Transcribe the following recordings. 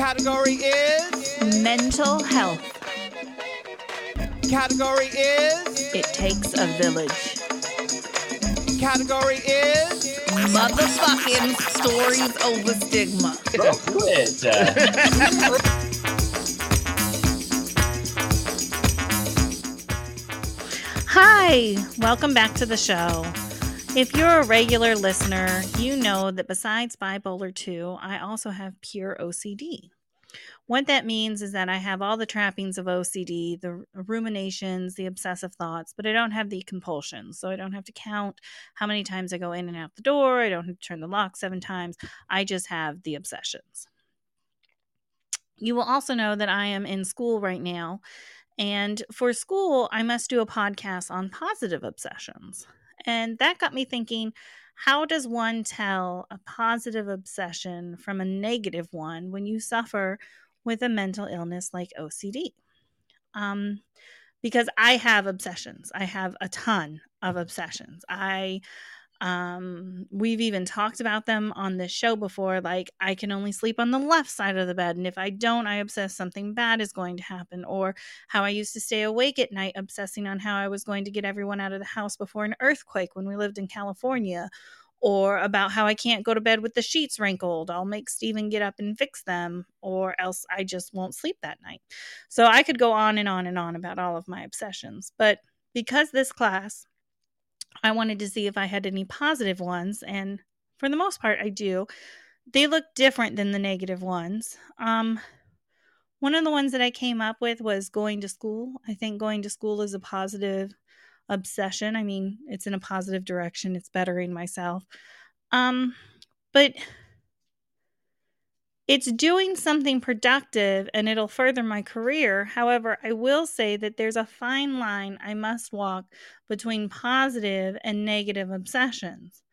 Category is mental health. Category is It takes a village. Category is Motherfucking stories over stigma. Go through it. Uh, Hi, welcome back to the show. If you're a regular listener, you know that besides bipolar 2, I also have pure OCD. What that means is that I have all the trappings of OCD, the ruminations, the obsessive thoughts, but I don't have the compulsions. So I don't have to count how many times I go in and out the door. I don't have to turn the lock seven times. I just have the obsessions. You will also know that I am in school right now. And for school, I must do a podcast on positive obsessions. And that got me thinking how does one tell a positive obsession from a negative one when you suffer with a mental illness like OCD? Um, because I have obsessions, I have a ton of obsessions. I um, we've even talked about them on this show before. Like, I can only sleep on the left side of the bed. And if I don't, I obsess something bad is going to happen. Or how I used to stay awake at night, obsessing on how I was going to get everyone out of the house before an earthquake when we lived in California. Or about how I can't go to bed with the sheets wrinkled. I'll make Steven get up and fix them, or else I just won't sleep that night. So I could go on and on and on about all of my obsessions. But because this class I wanted to see if I had any positive ones, and for the most part, I do. They look different than the negative ones. Um, one of the ones that I came up with was going to school. I think going to school is a positive obsession. I mean, it's in a positive direction, it's bettering myself. Um, but it's doing something productive and it'll further my career. However, I will say that there's a fine line I must walk between positive and negative obsessions.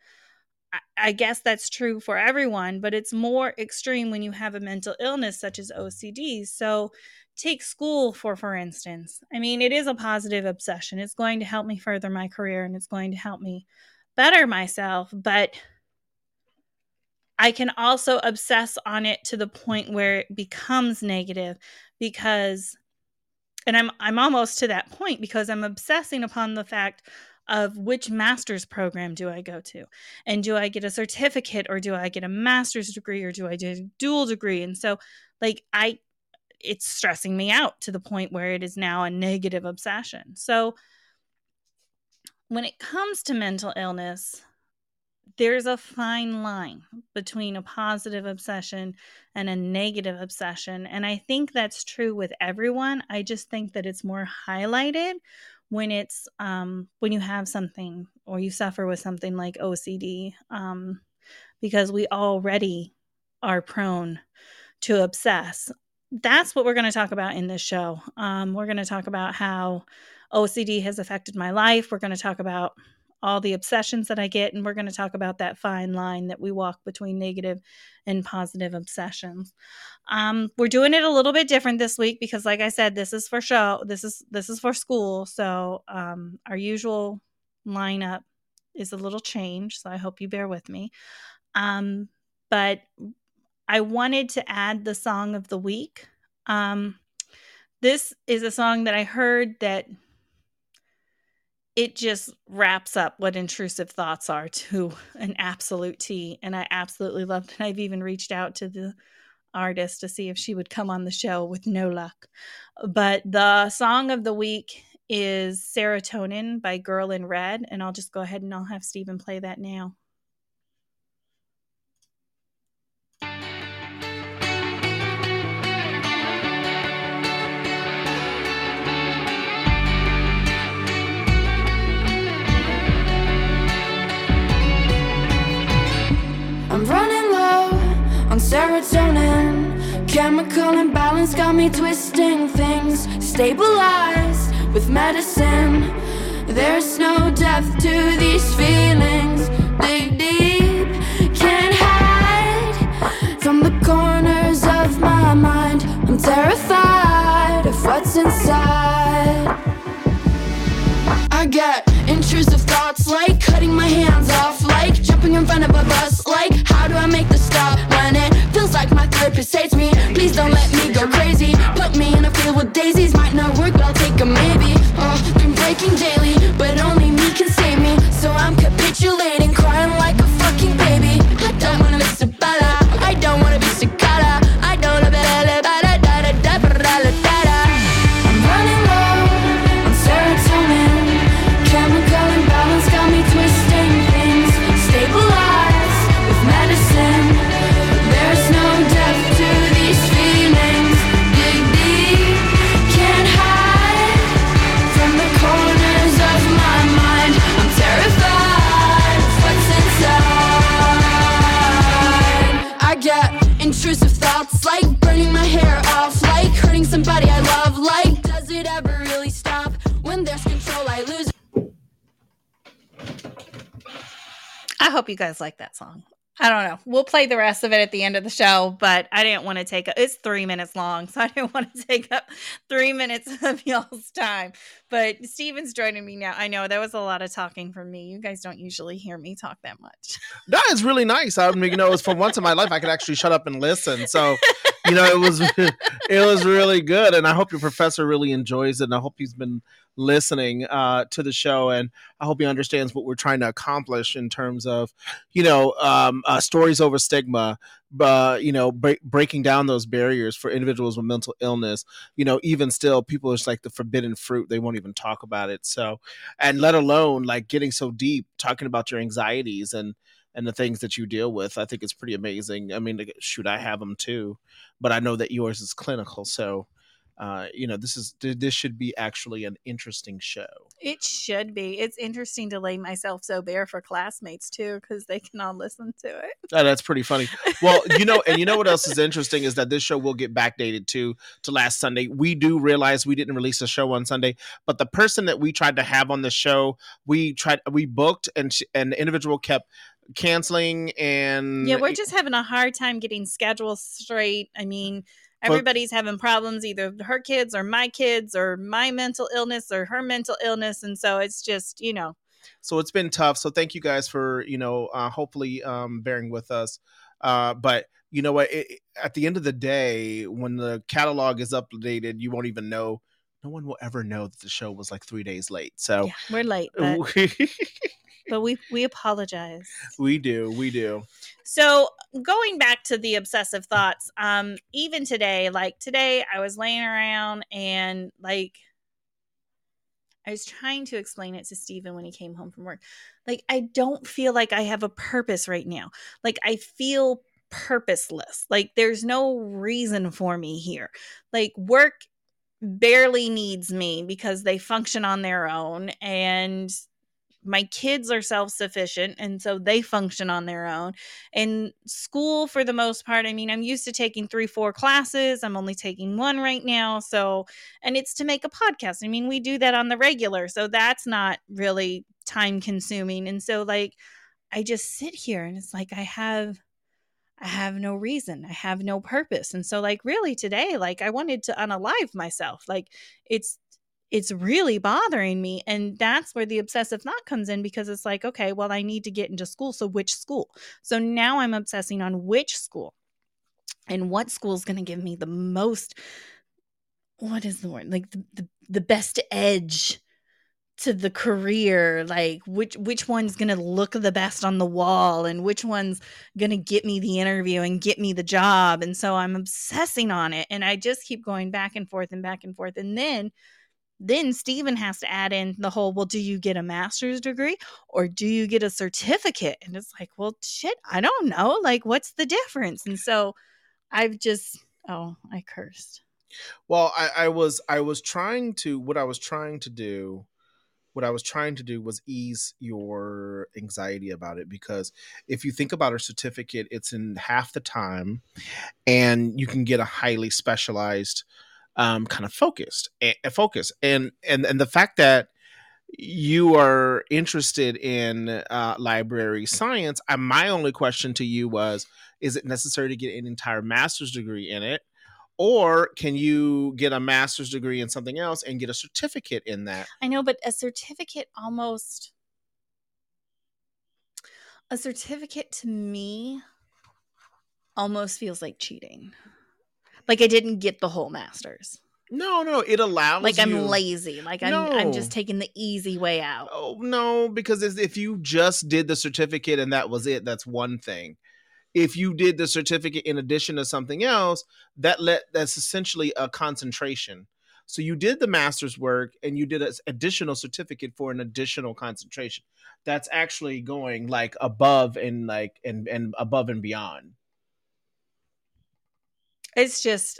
I guess that's true for everyone, but it's more extreme when you have a mental illness such as OCD. So, take school for for instance. I mean, it is a positive obsession. It's going to help me further my career and it's going to help me better myself, but I can also obsess on it to the point where it becomes negative because and I'm I'm almost to that point because I'm obsessing upon the fact of which master's program do I go to? And do I get a certificate or do I get a master's degree or do I do a dual degree? And so like I it's stressing me out to the point where it is now a negative obsession. So when it comes to mental illness, there's a fine line between a positive obsession and a negative obsession. And I think that's true with everyone. I just think that it's more highlighted when it's um, when you have something or you suffer with something like OCD, um, because we already are prone to obsess. That's what we're going to talk about in this show. Um, we're going to talk about how OCD has affected my life. We're going to talk about all the obsessions that I get. And we're going to talk about that fine line that we walk between negative and positive obsessions. Um, we're doing it a little bit different this week because, like I said, this is for show. This is this is for school. So um, our usual lineup is a little change. So I hope you bear with me. Um, but I wanted to add the song of the week. Um, this is a song that I heard that it just wraps up what intrusive thoughts are to an absolute T. And I absolutely loved it. I've even reached out to the artist to see if she would come on the show with no luck. But the song of the week is Serotonin by Girl in Red. And I'll just go ahead and I'll have Stephen play that now. Serotonin. Chemical imbalance got me twisting things. Stabilized with medicine. There's no depth to these feelings. Dig deep, can't hide from the corners of my mind. I'm terrified of what's inside. I get intrusive thoughts like cutting my hands off, like jumping in front of a bus, like how do I make the stop when it precipitates me. Please don't let me go crazy. Put me in a field with daisies. Might not work, but I'll take a maybe. Song. I don't know. We'll play the rest of it at the end of the show, but I didn't want to take up it's three minutes long, so I didn't want to take up three minutes of y'all's time. But Steven's joining me now. I know that was a lot of talking from me. You guys don't usually hear me talk that much. That is really nice. I mean, you know, it was for once in my life I could actually shut up and listen. So, you know, it was it was really good, and I hope your professor really enjoys it, and I hope he's been listening uh, to the show, and I hope he understands what we're trying to accomplish in terms of, you know, um, uh, stories over stigma, uh, you know, break, breaking down those barriers for individuals with mental illness. You know, even still, people it's like the forbidden fruit; they won't even talk about it. So, and let alone like getting so deep, talking about your anxieties and and the things that you deal with. I think it's pretty amazing. I mean, shoot, I have them too, but I know that yours is clinical. So, uh, you know, this is this should be actually an interesting show. It should be. It's interesting to lay myself so bare for classmates too, because they can all listen to it. Oh, that's pretty funny. Well, you know, and you know what else is interesting is that this show will get backdated to to last Sunday. We do realize we didn't release a show on Sunday, but the person that we tried to have on the show, we tried we booked and sh- and the individual kept canceling and Yeah, we're just having a hard time getting schedules straight. I mean, everybody's having problems, either her kids or my kids or my mental illness or her mental illness. And so it's just, you know, so it's been tough. So thank you guys for you know uh, hopefully um, bearing with us. Uh, but you know what? It, at the end of the day when the catalog is updated you won't even know no one will ever know that the show was like three days late. So yeah, we're late, but, but we we apologize. we do we do So going back to the obsessive thoughts, um, even today, like today, I was laying around and like I was trying to explain it to Steven when he came home from work. Like, I don't feel like I have a purpose right now. Like, I feel purposeless. Like, there's no reason for me here. Like, work barely needs me because they function on their own and my kids are self-sufficient and so they function on their own. And school for the most part i mean i'm used to taking three four classes i'm only taking one right now so and it's to make a podcast. I mean we do that on the regular so that's not really time consuming and so like i just sit here and it's like i have i have no reason i have no purpose and so like really today like i wanted to unalive myself like it's it's really bothering me and that's where the obsessive thought comes in because it's like okay well i need to get into school so which school? So now i'm obsessing on which school and what school is going to give me the most what is the word like the, the, the best edge to the career like which which one's going to look the best on the wall and which one's going to get me the interview and get me the job and so i'm obsessing on it and i just keep going back and forth and back and forth and then then Stephen has to add in the whole, well, do you get a master's degree or do you get a certificate? And it's like, well, shit, I don't know. Like, what's the difference? And so I've just, oh, I cursed. well I, I was i was trying to what i was trying to do what i was trying to do was ease your anxiety about it because if you think about a certificate it's in half the time and you can get a highly specialized um, kind of focused and focus and and and the fact that you are interested in uh, library science I, my only question to you was is it necessary to get an entire master's degree in it? Or can you get a master's degree in something else and get a certificate in that? I know, but a certificate almost, a certificate to me almost feels like cheating. Like I didn't get the whole masters. No, no, it allows Like I'm you- lazy. Like I'm no. I'm just taking the easy way out. Oh no, because if- if you just did the certificate and that was it, that's one thing. If you did the certificate in addition to something else, that let that's essentially a concentration. So you did the master's work and you did an additional certificate for an additional concentration. That's actually going like above and like and and above and beyond. It's just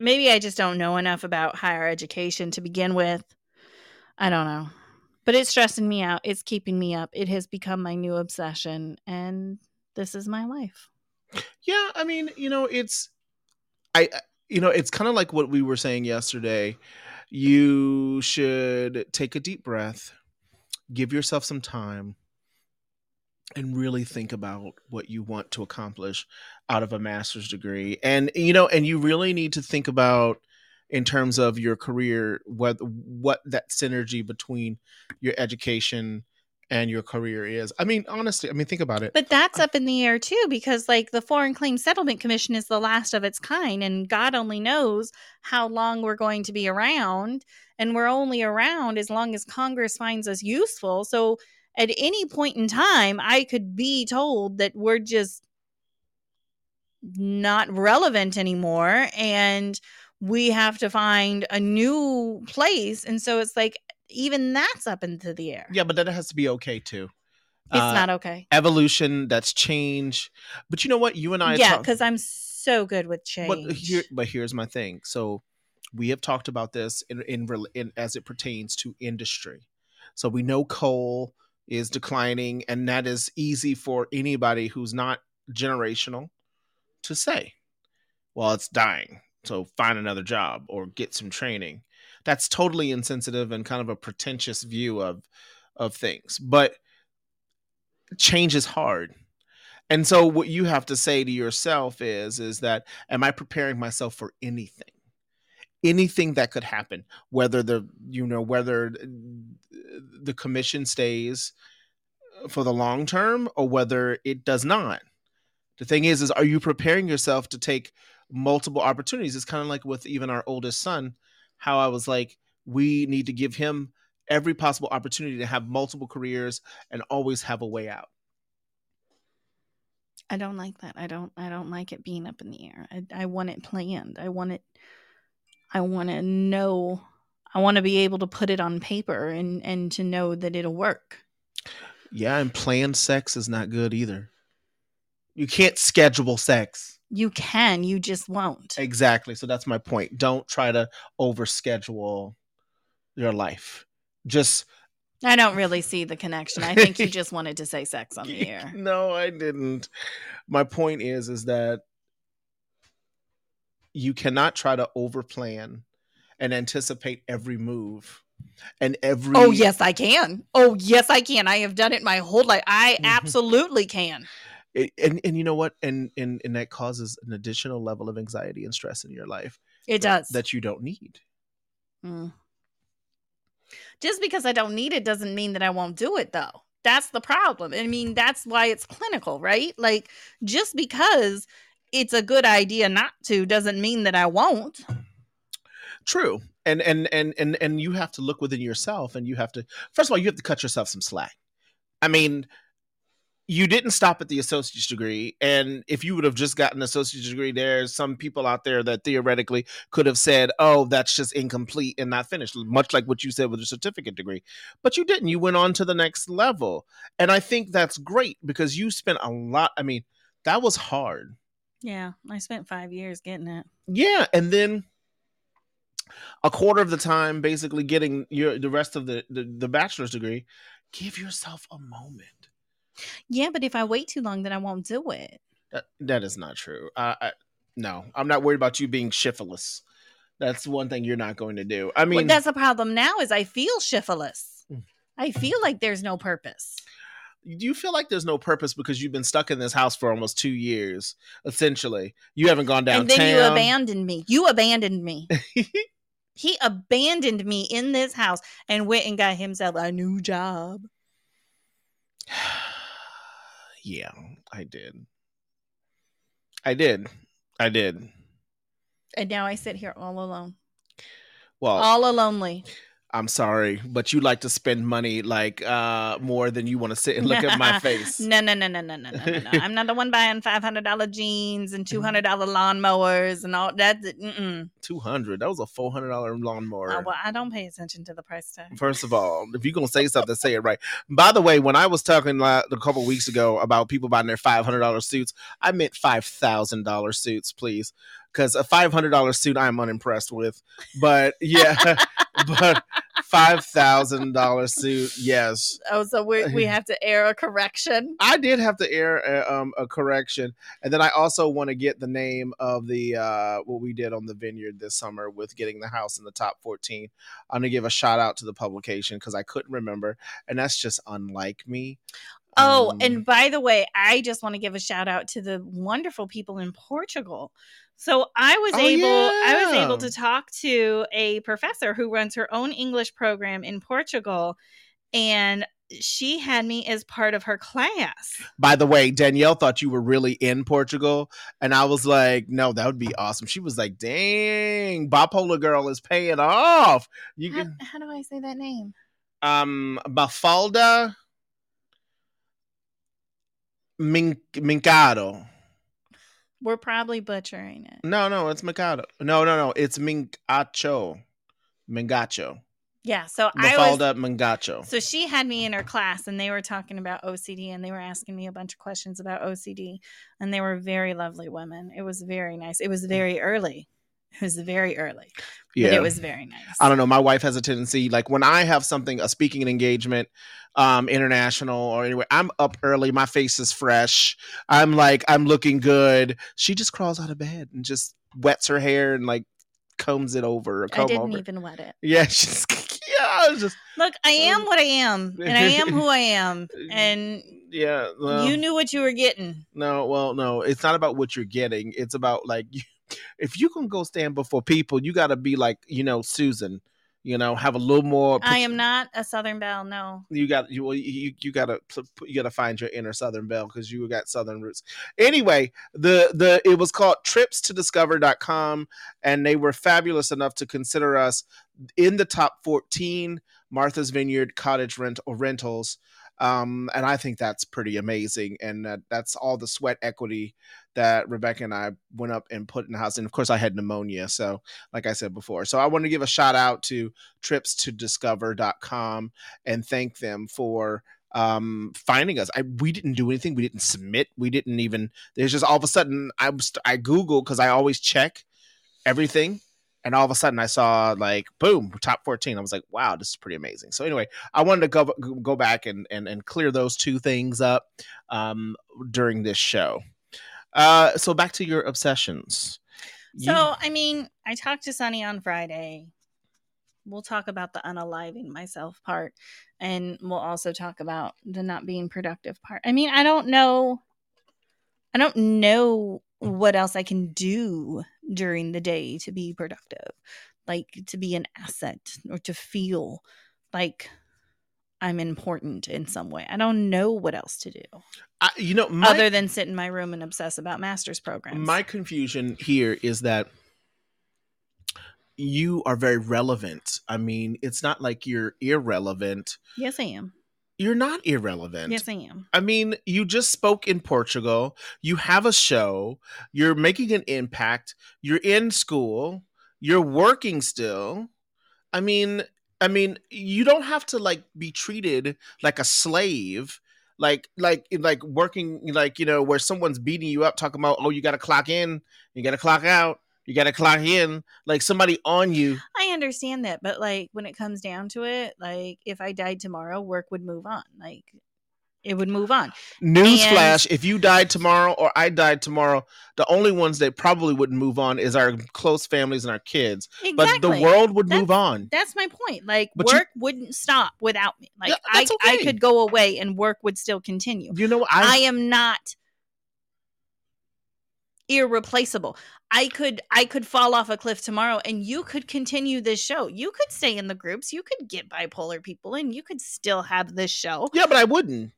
maybe I just don't know enough about higher education to begin with. I don't know. But it's stressing me out. It's keeping me up. It has become my new obsession and this is my life. Yeah, I mean, you know, it's I you know, it's kind of like what we were saying yesterday. You should take a deep breath, give yourself some time and really think about what you want to accomplish out of a master's degree. And you know, and you really need to think about in terms of your career what what that synergy between your education and your career is. I mean, honestly, I mean think about it. But that's uh, up in the air too, because like the Foreign Claims Settlement Commission is the last of its kind, and God only knows how long we're going to be around. And we're only around as long as Congress finds us useful. So at any point in time, I could be told that we're just not relevant anymore and we have to find a new place. And so it's like, even that's up into the air. Yeah, but that has to be okay too. It's Uh, not okay. evolution. That's change. But you know what? You and I, yeah, talk- because I'm so good with change. But here, but here's my thing. So we have talked about this in in, in as it pertains to industry. So we know coal is declining, and that is easy for anybody who's not generational to say. Well, it's dying, so find another job or get some training. That's totally insensitive and kind of a pretentious view of of things. But change is hard. And so what you have to say to yourself is is that am I preparing myself for anything? Anything that could happen, whether the you know whether uh, the commission stays for the long term or whether it does not. The thing is is are you preparing yourself to take multiple opportunities? It's kind of like with even our oldest son how I was like we need to give him every possible opportunity to have multiple careers and always have a way out. I don't like that. I don't. I don't like it being up in the air. I, I want it planned. I want it. I want to know. I want to be able to put it on paper and and to know that it'll work. Yeah, and planned sex is not good either. You can't schedule sex. You can. You just won't. Exactly. So that's my point. Don't try to overschedule your life. Just I don't really see the connection. I think you just wanted to say sex on the air. No, I didn't. My point is is that you cannot try to overplan and anticipate every move and every Oh yes, I can. Oh yes, I can. I have done it my whole life. I Mhm. absolutely can. It- and and you know what and and and that causes an additional level of anxiety and stress in your life It does. that you don't need Mm. Just because I don't need it doesn't mean that I won't do it, though. That's the problem. I mean, that's why it's clinical, right? Like, just because it's a good idea not to doesn't mean that I won't. true. And and and and and you have to look within yourself and you have to first of all you have to cut yourself some slack. I mean you didn't stop at the associate's degree and if you would have just gotten an associate's degree there's some people out there that theoretically could have said oh that's just incomplete and not finished much like what you said with a certificate degree. But you didn't. You went on to the next level. And i think that's great because you spent a lot i mean that was hard Yeah, I spent five years getting it. yeah, and then a quarter of the time, basically getting your the rest of the the, the bachelor's degree. Give yourself a moment. Yeah, but if I wait too long, then I won't do it. That, that is not true. Uh, I, no, I'm not worried about you being syphilis. That's one thing you're not going to do. I Well, mean, that's the problem now. Is I feel syphilis. Mm. I feel like there's no purpose. Do you feel like there's no purpose because you've been stuck in this house for almost two years? Essentially, you haven't gone downtown. And then you abandoned me. You abandoned me. he abandoned me in this house and went and got himself a new job. yeah, I did. I did. I did. And now I sit here all alone, Well, all alonely. I'm sorry, but you like to spend money like uh more than you want to sit and look at my face. No, no, no, no, no, no, no, no. I'm not the one buying five hundred dollar jeans and mm-hmm. two hundred dollar lawnmowers and all that. Two hundred. That was a four hundred dollar lawnmower. Oh, well, I don't pay attention to the price tag. First of all, if you're gonna say something, say it right. By the way, when I was talking a couple weeks ago about people buying their five hundred dollar suits, I meant five thousand dollar suits, please because a five hundred dollar suit I'm unimpressed with. But yeah, but five thousand dollar suit, yes. Oh, so we we have to air a correction. I did have to air a, um, a correction, and then I also want to get the name of the uh, what we did on the vineyard this summer with getting the house in the top fourteen. I'm gonna give a shout out to the publication because I couldn't remember, and that's just unlike me. Oh, Um, and by the way, I just want to give a shout out to the wonderful people in Portugal. So I was Oh, able I was able to talk to a professor who runs her own English program in Portugal and she had me as part of her class. by the way, Danielle thought you were really in Portugal, and I was like, no, that would be awesome. She was like, dang, bipolar girl is paying off. You How, can how do I say that name? um Bafalda Min- Mincado. We're probably butchering it. No, no, it's Mikado. No, no, no, it's Mingacho. Mingacho. Yeah, so I was Bafalda Mingacho. So she had me in her class and they were talking about OCD and they were asking me a bunch of questions about OCD and they were very lovely women. It was very nice. It was mm. very early. It was very early. But it was very nice. I don't know. My wife has a tendency, like when I have something, a speaking engagement, um, international or anywhere, I'm up early. My face is fresh. I'm like, I'm looking good. She just crawls out of bed and just wets her hair and like combs it over. Or I didn't over. even wet it. Yeah, she's yeah. I was just Look, I am what I am and I am who I am. And yeah. well, you knew what you were getting. No, well, no, it's not about what you're getting. It's about like you, if you can go stand before people, you got to be like you know Susan. You know, have a little more. I am not a Southern Belle, no. You got you. well, You you got to you got to find your inner Southern belle because you got Southern roots. Anyway, the the it was called trips to discover.com and they were fabulous enough to consider us in the top 14 Martha's Vineyard cottage rent or rentals. Um, and I think that's pretty amazing. And uh, that's all the sweat equity that Rebecca and I went up and put in the house. And of course, I had pneumonia. So, like I said before, so I want to give a shout out to trips to discover.com and thank them for um finding us. I we didn't do anything. We didn't submit. We didn't even there's just all of a sudden i was i googled because i always check everything and all of a sudden i saw like boom top 14 i was like wow this is pretty amazing. So anyway i wanted to go go back and and, and clear those two things up um during this show uh so back to your obsessions You- So, I mean, I talked to Sunny on Friday. We'll talk about the unaliving myself part, and we'll also talk about the not being productive part. I mean, I don't know. I don't know what else I can do during the day to be productive, like to be an asset or to feel like I'm important in some way. I don't know what else to do I, you know my, other than sit in my room and obsess about master's programs. My confusion here is that you are very relevant. I mean, it's not like you're irrelevant. yes, I am. You're not irrelevant. Yes, I am. I mean, you just spoke in Portugal. You have a show. You're making an impact. You're in school. You're working still. I mean, I mean, you don't have to like be treated like a slave, like like like working like you know where someone's beating you up, talking about oh you got to clock in, you got to clock out, you got to clock in, like somebody on you. I understand that, but like when it comes down to it, like if I died tomorrow, work would move on. Like it would move on. Newsflash: If you died tomorrow or I died tomorrow, the only ones that probably wouldn't move on is our close families and our kids. Exactly. But the world would That's- move on. That's my point. Like But you- work wouldn't stop without me. Like I, that's I could go away and work would still continue. You know, I, I, am not irreplaceable. I could I could fall off a cliff tomorrow and you could continue this show. You could stay in the groups. You could get bipolar people and you could still have this show. yeah, but I wouldn't.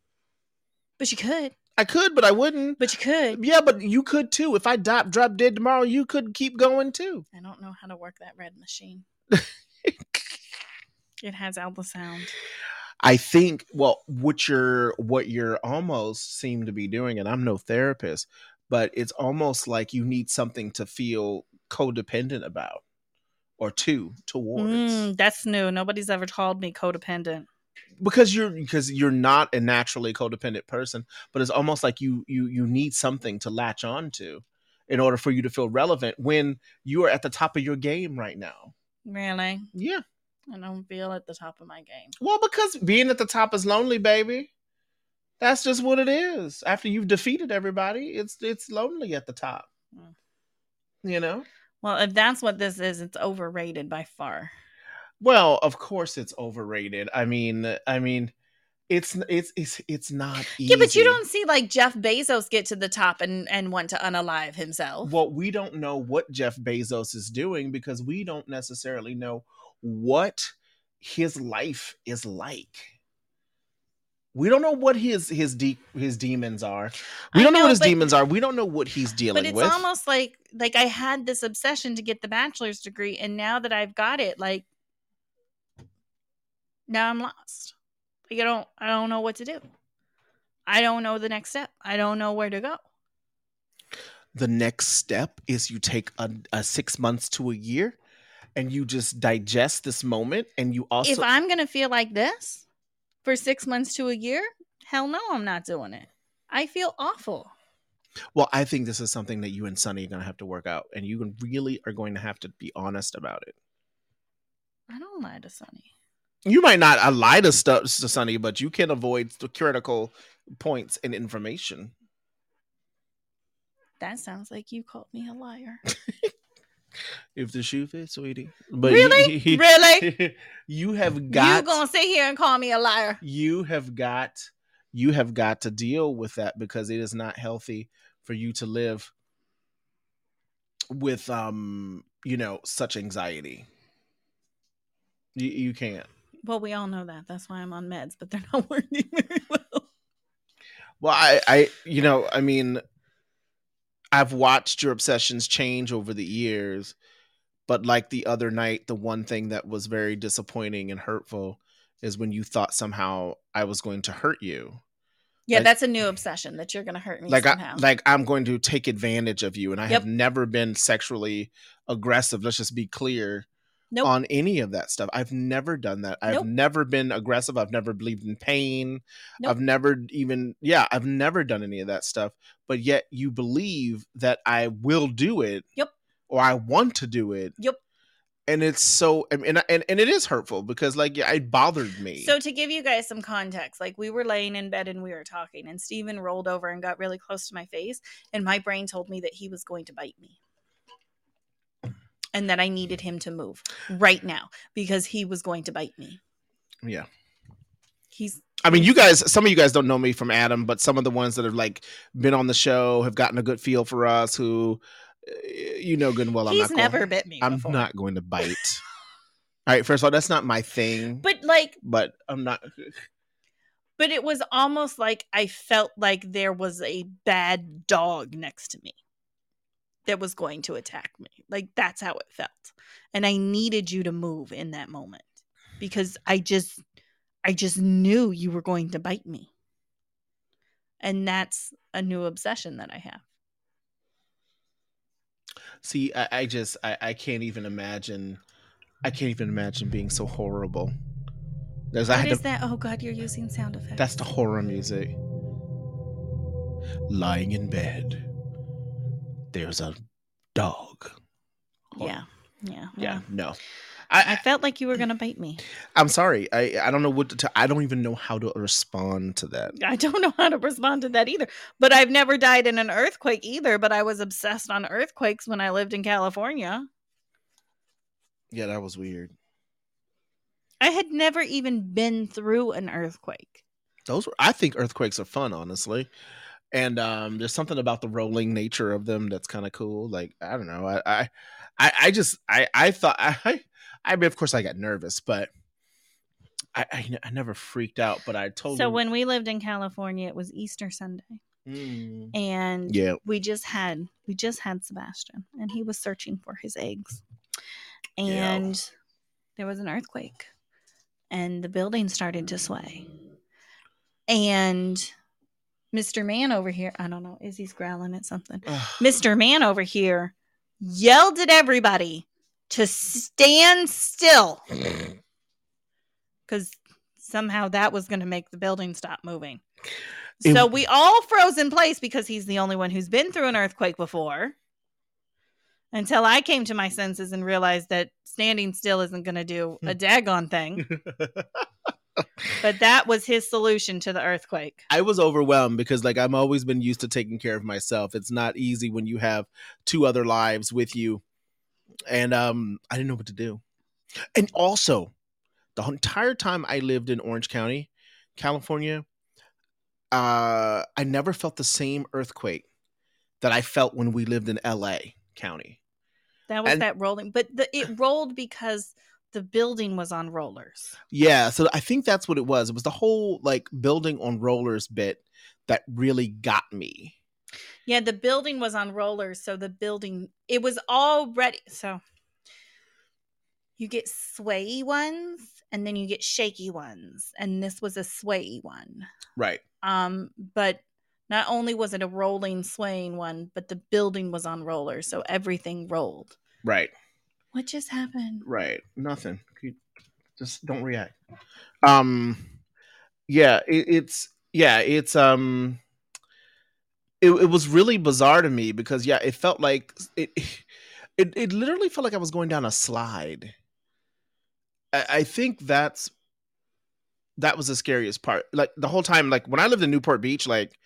But you could. I could, but I wouldn't. But you could. Yeah, but you could too. If I drop drop dead tomorrow, you could keep going too. I don't know how to work that red machine. it has all the sound. I think well, what you're what you're almost seem to be doing, and I'm no therapist, but it's almost like you need something to feel codependent about or to towards Mm, that's new. Nobody's ever called me codependent. Because you're because you're not a naturally codependent person, but it's almost like you you you need something to latch on to in order for you to feel relevant when you are at the top of your game right now. Really? Yeah. I don't feel at the top of my game. Well, because being at the top is lonely, baby. That's just what it is. After you've defeated everybody, it's it's lonely at the top. Mm. You know? Well, if that's what this is, it's overrated by far. Well, of course it's overrated. I mean, I mean, it's it's it's it's not easy. Yeah, but you don't see like Jeff Bezos get to the top and and want to unalive himself. Well, we don't know what Jeff Bezos is doing because we don't necessarily know what his life is like. We don't know what his his de- his demons are. We don't know, know, what his but- demons are. We don't know what he's dealing but it's with. almost like like I had this obsession to get the bachelor's degree, and now that I've got it, like now I'm lost. Like I don't I don't know what to do. I don't know the next step. I don't know where to go. the next step is you take a, a six months to a year, and you just digest this moment, and you also if I'm gonna feel like this for six months to a year, hell no, I'm not doing it. I feel awful. Well, I think this is something that you and Sonny are going to have to work out, and you really are going to have to be honest about it. I don't lie to Sonny. You might not lie to stuff to Sonny, but you can avoid the critical points and information. That sounds like you called me a liar. If the shoe fits, sweetie. But Really? really? you have got you gonna sit here and call me a liar? you have got you have got to deal with that because it is not healthy for you to live with um you know such anxiety you, you can't Well, we all know that. That's why I'm on meds, but they're not working very well. well i i you know i mean i've watched your obsessions change over the years but like the other night the one thing that was very disappointing and hurtful is when you thought somehow i was going to hurt you Yeah, Like- that's a new obsession that you're gonna hurt me like somehow. I, like I'm going to take advantage of you, and I Yep. have never been sexually aggressive. Let's just be clear Nope. on any of that stuff. I've never done that. I've Nope. never been aggressive. I've never believed in pain. Nope. I've never even yeah. I've never done any of that stuff. But yet you believe that I will do it. Yep. Or I want to do it. Yep. And it's so and and, and it is hurtful because like yeah, it bothered me. So to give you guys some context, like we were laying in bed and we were talking, and Steven rolled over and got really close to my face, and my brain told me that he was going to bite me. And that I needed him to move right now because he was going to bite me. yeah. He's I mean, you guys, some of you guys don't know me from Adam, but some of the ones that have like been on the show have gotten a good feel for us. Who, uh, you know, good and well, I'm he's not. never going, bit me. I'm before. not going to bite. all right, first of all, that's not my thing. But, like, But I'm not. but it was almost like I felt like there was a bad dog next to me that was going to attack me. Like that's how it felt. And I needed you to move in that moment because I just I just knew you were going to bite me. And that's a new obsession that I have. See, I, I just, I, I can't even imagine. I can't even imagine being so horrible. There's, I had is to, that? Oh god, you're using sound effects. that's the horror music. Lying in bed, there's a dog. yeah. Yeah. Yeah, well, no. I felt like you were gonna bite me. I'm sorry. I I don't know what to. I don't even know how to respond to that. I don't know how to respond to that either. But I've never died in an earthquake either. But I was obsessed on earthquakes when I lived in California. Yeah, that was weird. I had never even been through an earthquake. Those were. I think earthquakes are fun, honestly. And um, there's something about the rolling nature of them that's kind of cool. Like I don't know. I I I, I just I I thought I I mean of course I got nervous, but I I, I never freaked out. But I told So when we lived in California, it was Easter Sunday. Mm. and Yeah. we just had we just had Sebastian and he was searching for his eggs. And there was an earthquake and the building started to sway. And Mr. Man over here, I don't know, Izzy's growling at something. Mr. Man over here yelled at everybody to stand still because somehow that was going to make the building stop moving. It- So we all froze in place because he's the only one who's been through an earthquake before. Until I came to my senses and realized that standing still isn't going to do a hmm. daggone thing. But that was his solution to the earthquake. I was overwhelmed because like I'm always been used to taking care of myself. It's not easy when you have two other lives with you. And um I didn't know what to do. And also, the entire time I lived in Orange County, California, uh I never felt the same earthquake that I felt when we lived in LA County. That was And- that rolling, but the, it rolled because the building was on rollers. Yeah, so I think that's what it was. It was the whole like building on rollers bit that really got me. Yeah, the building was on rollers, so the building it was already so you get swayy ones and then you get shaky ones, and this was a swayy one. Right. Um, but not only was it a rolling swaying one, but the building was on rollers, so everything rolled. Right. What just happened? Right. Nothing. Just don't react. Um yeah, it, it's yeah, it's um it, it was really bizarre to me because yeah, it felt like it it it literally felt like I was going down a slide. I, I think that's that was the scariest part. Like the whole time, like when I lived in Newport Beach, like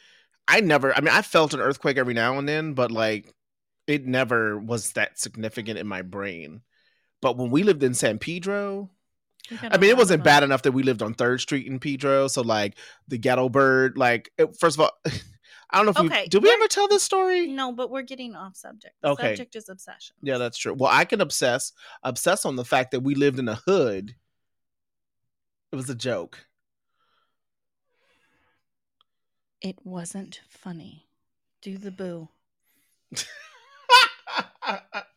I never I mean I felt an earthquake every now and then, but like it never was that significant in my brain. But when we lived in San Pedro, I mean, it wasn't bad enough that we lived on Third Street in Pedro. So like the ghetto bird, like it- first of all, I don't know if Okay, we did we ever tell this story. No, but we're getting off subject. The Okay. subject is obsession. Yeah, that's true. Well, I can obsess obsess on the fact that we lived in a hood. It was a joke. It wasn't funny. Do the boo.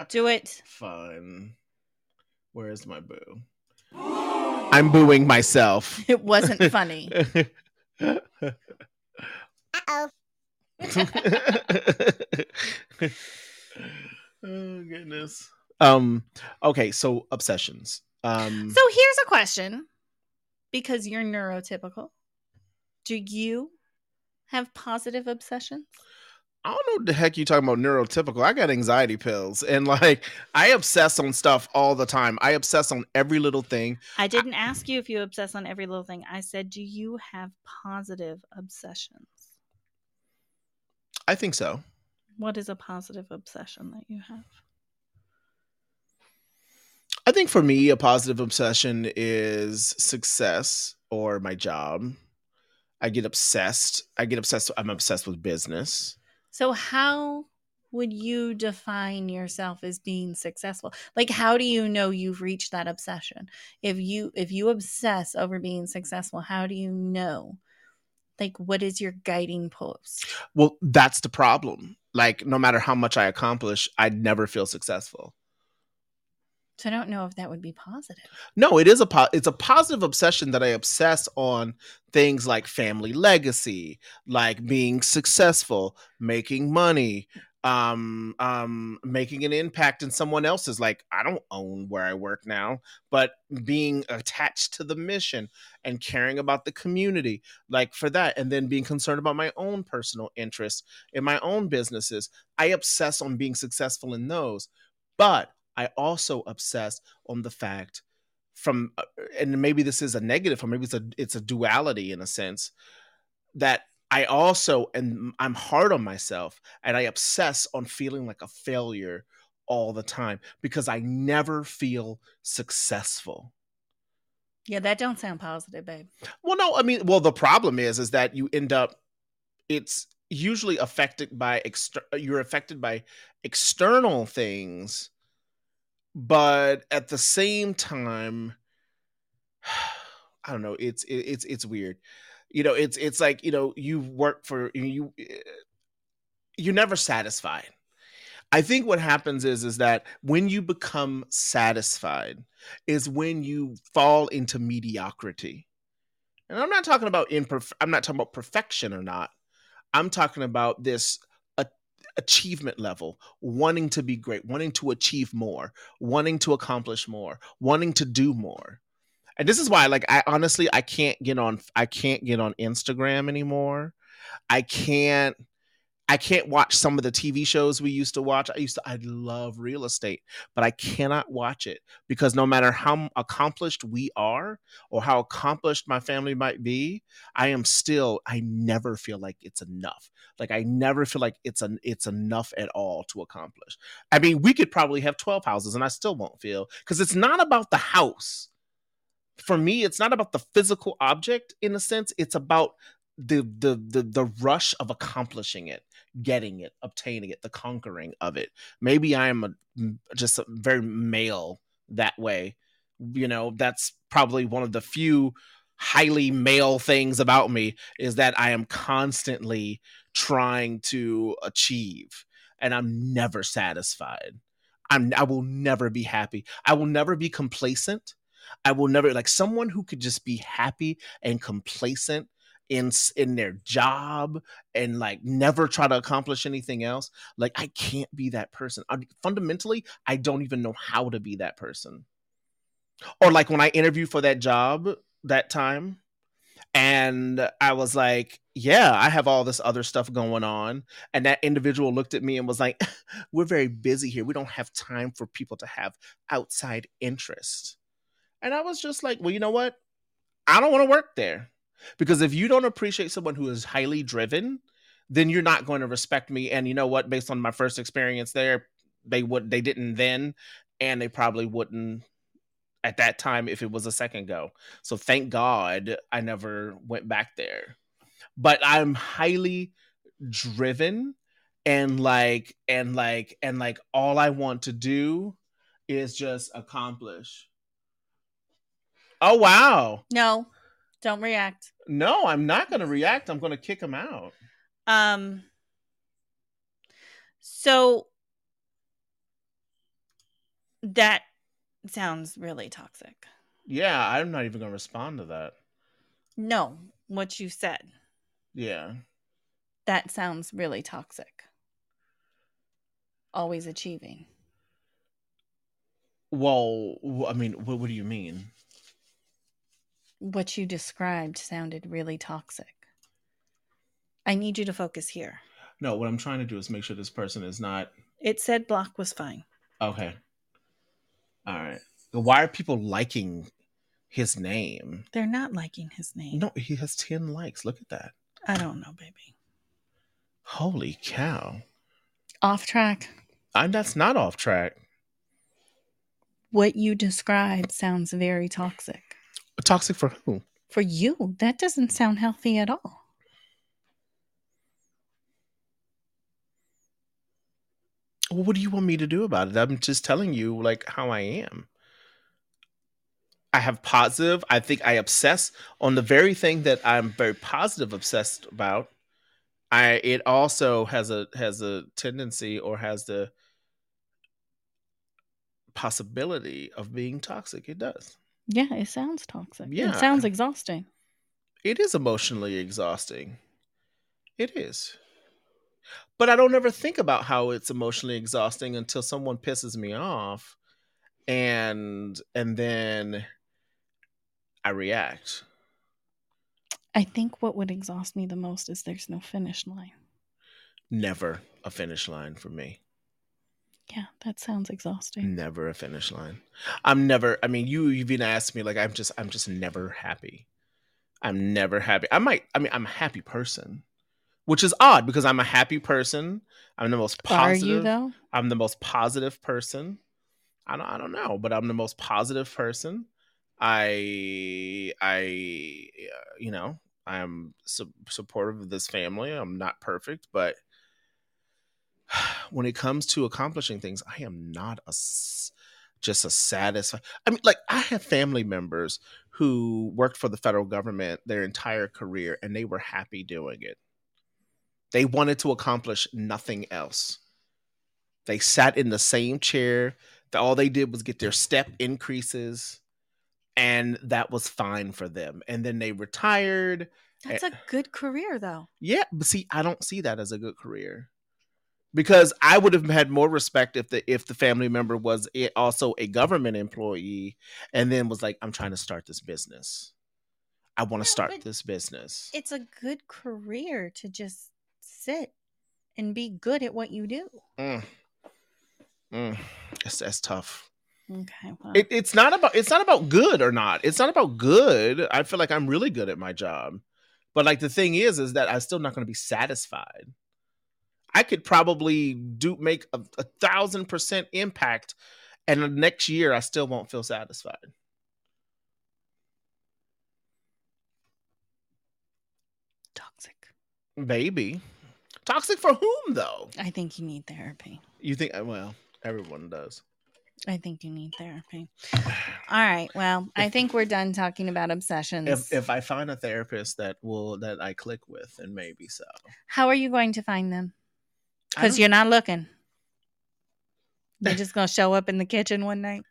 Do it. Fun. Where is my boo? I'm booing myself. It wasn't funny. Uh-oh. oh goodness. Um okay, so obsessions. Um So here's a question because you're neurotypical. Do you have positive obsessions? I don't know what the heck you talking about neurotypical. I got anxiety pills and like I obsess on stuff all the time. I obsess on every little thing. I didn't ask you if you obsess on every little thing. I said, do you have positive obsessions? I think so. What is a positive obsession that you have? I think for me, a positive obsession is success or my job. I get obsessed. I get obsessed. I'm obsessed with business. So, how would you define yourself as being successful? Like, how do you know you've reached that obsession? If you if you obsess over being successful, how do you know? Like, what is your guiding post? Well, that's the problem. Like, no matter how much I accomplish, I'd never feel successful. So, I don't know if that would be positive. No, it is a po- it's a positive obsession that I obsess on things like family legacy, like being successful, making money, um um making an impact in someone else's like I don't own where I work now, but being attached to the mission and caring about the community like for that and then being concerned about my own personal interests in my own businesses. I obsess on being successful in those. But I also obsess on the fact from uh, and maybe this is a negative or maybe it's a it's a duality in a sense that I also and I'm hard on myself and I obsess on feeling like a failure all the time because I never feel successful. Yeah, that don't sound positive, babe. Well, no, I mean, well, the problem is, is that you end up, it's usually affected by exter- you're affected by external things, but at the same time, I don't know. It's it, it's it's weird. you know it's it's like you know you work for you you're never satisfied i think what happens is is that when you become satisfied is when you fall into mediocrity and i'm not talking about imperf- i'm not talking about perfection or not i'm talking about this achievement level wanting to be great wanting to achieve more wanting to accomplish more wanting to do more. And this is why like i honestly i can't get on i can't get on instagram anymore. I can't i can't watch some of the tv shows we used to watch. I used to i love real estate but i cannot watch it because no matter how accomplished we are or how accomplished my family might be i am still i never feel like it's enough. Like i never feel like it's an it's enough at all to accomplish. I mean we could probably have 12 houses and i still won't feel because it's not about the house. For me it's not about the physical object in a sense it's about the the the, the rush of accomplishing it getting it obtaining it the conquering of it. Maybe i am a, just a very male that way. You know that's probably one of the few highly male things about me is that i am constantly trying to achieve and i'm never satisfied. I'm i will never be happy. I will never be complacent. I will never like someone who could just be happy and complacent in in their job and like never try to accomplish anything else. Like I can't be that person. I, fundamentally, I don't even know how to be that person. Or like when I interviewed for that job that time and I was like, yeah, I have all this other stuff going on. And that individual looked at me and was like, we're very busy here. We don't have time for people to have outside interest. And I was just like, well, you know what? I don't want to work there. Because if you don't appreciate someone who is highly driven, then you're not going to respect me. And you know what? Based on my first experience there, they would they didn't then, and they probably wouldn't at that time if it was a second go. So thank God I never went back there. But I'm highly driven and like and like and like all I want to do is just accomplish Oh wow. No, don't react. No, I'm not going to react. I'm going to kick him out. Um. So that sounds really toxic. Yeah, I'm not even going to respond to that. No, what you said. Yeah. That sounds really toxic. Always achieving. Well, I mean, what, what do you mean? What you described sounded really toxic. I need you to focus here. No, what I'm trying to do is make sure this person is not. It said block was fine. Okay. All right. Why are people liking his name? They're not liking his name. No, he has 10 likes. Look at that. I don't know, baby. Holy cow. Off track. I'm that's not off track. What you described sounds very toxic. Toxic for who? For you, that doesn't sound healthy at all. Well, what do you want me to do about it? I'm just telling you like how I am. I have positive. I think I obsess on the very thing that I'm very positive obsessed about. I it also has a has a tendency or has the possibility of being toxic. It does. Yeah, it sounds toxic. Yeah. It sounds exhausting. It is emotionally exhausting. It is. But I don't ever think about how it's emotionally exhausting until someone pisses me off and and then I react. I think what would exhaust me the most is there's no finish line. Never a finish line for me. Yeah, that sounds exhausting. Never a finish line. I'm never I mean you even asked me like I'm just I'm just never happy. I'm never happy. I might I mean I'm a happy person. Which is odd because I'm a happy person. I'm the most positive. Are you though? I'm the most positive person. I don't, I don't know, but I'm the most positive person. I I uh, you know I'm su- supportive of this family. I'm not perfect, but when it comes to accomplishing things, I am not a just a satisfied. I mean, like I have family members who worked for the federal government their entire career and they were happy doing it. They wanted to accomplish nothing else. They sat in the same chair. All they did was get their step increases, and that was fine for them. And then they retired. That's a good career, though. Yeah, but see, I don't see that as a good career because I would have had more respect if the if the family member was also a government employee and then was like, "I'm trying to start this business. I want Yeah, to start this business." It's a good career to just sit and be good at what you do. Mm. Mm. It's that's tough. Okay. Well, It, it's not about it's not about good or not. It's not about good. I feel like I'm really good at my job, but like the thing is, is that I'm still not going to be satisfied. I could probably do make a, a thousand percent impact, and the next year I still won't feel satisfied. toxic. Maybe toxic for whom though? I think you need therapy. You think? uh, Well, everyone does. I think you need therapy. All right. Well, I think we're done talking about obsessions. If if I find a therapist that will that I click with, and maybe so. How are you going to find them? Because you're not looking. They're just going to show up in the kitchen one night.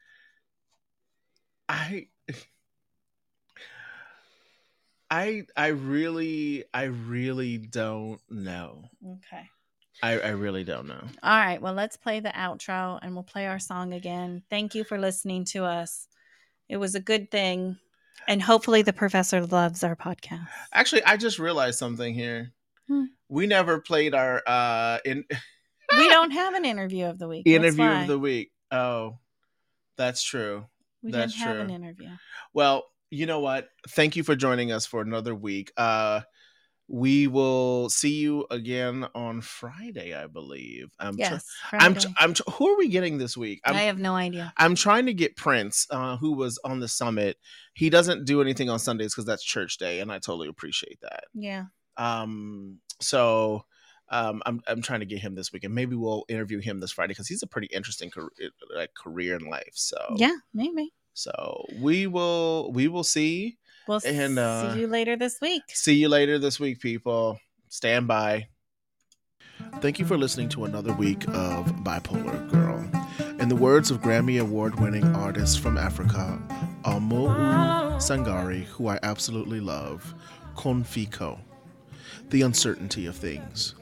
I I I really I really don't know. Okay. I, I really don't know. All right. Well, let's play the outro and we'll play our song again. Thank you for listening to us. It was a good thing. And hopefully, the professor loves our podcast. Actually, I just realized something here. Hmm. We never played our uh in We don't have an interview of the week. Interview of the week. Oh, that's true. We that's didn't have an interview. Well, you know what? Thank you for joining us for another week. Uh we will see you again on Friday, I believe. I'm tr- Yes. I'm tr- I'm tr- who are we getting this week? I'm I have no idea. I'm trying to get Prince, uh, who was on the summit. He doesn't do anything on Sundays because that's church day, and I totally appreciate that. Yeah. Um, so um, I'm I'm trying to get him this weekend. maybe we'll interview him this Friday because he's a pretty interesting career, like career in life. So Yeah, maybe. So we will we will see. We'll And, uh, see you later this week. See you later this week, people. Stand by. Thank you for listening to another week of Bipolar Girl. In the words of Grammy Award winning artist from Africa, Oumou Sangaré, who I absolutely love, Konfiko, the uncertainty of things.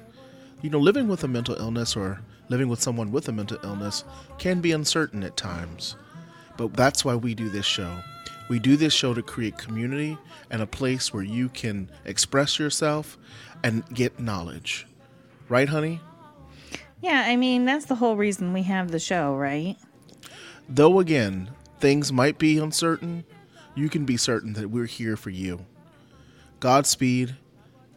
You know, living with a mental illness or living with someone with a mental illness can be uncertain at times. But that's why we do this show. We do this show to create community and a place where you can express yourself and get knowledge. Right, honey? Yeah, I mean, that's the whole reason we have the show, right? Though again, things might be uncertain, you can be certain that we're here for you. Godspeed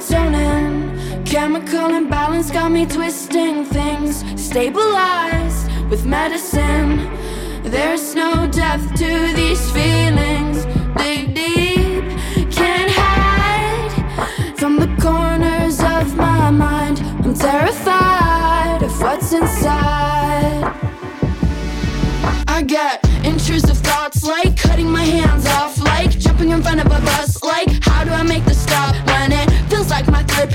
Serotonin. Chemical imbalance got me twisting things. Stabilized with medicine. There's no depth to these feelings. Dig deep, can't hide from the corners of my mind. I'm terrified of what's inside. I get intrusive thoughts like cutting my hands off, like jumping in front of a bus,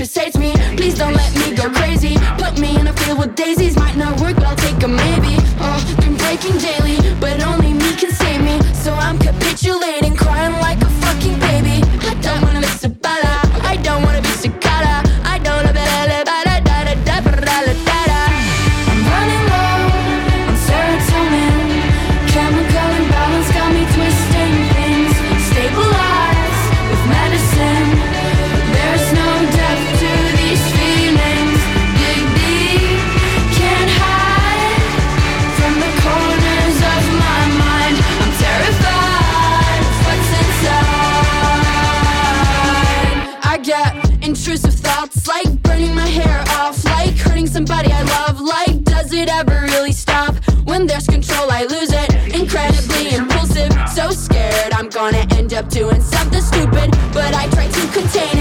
my me? Please don't let me go crazy. Put me in a field with daisies, might not work, but I'll take a maybe. Oh, been breaking daily, up doing something stupid. But I try to contain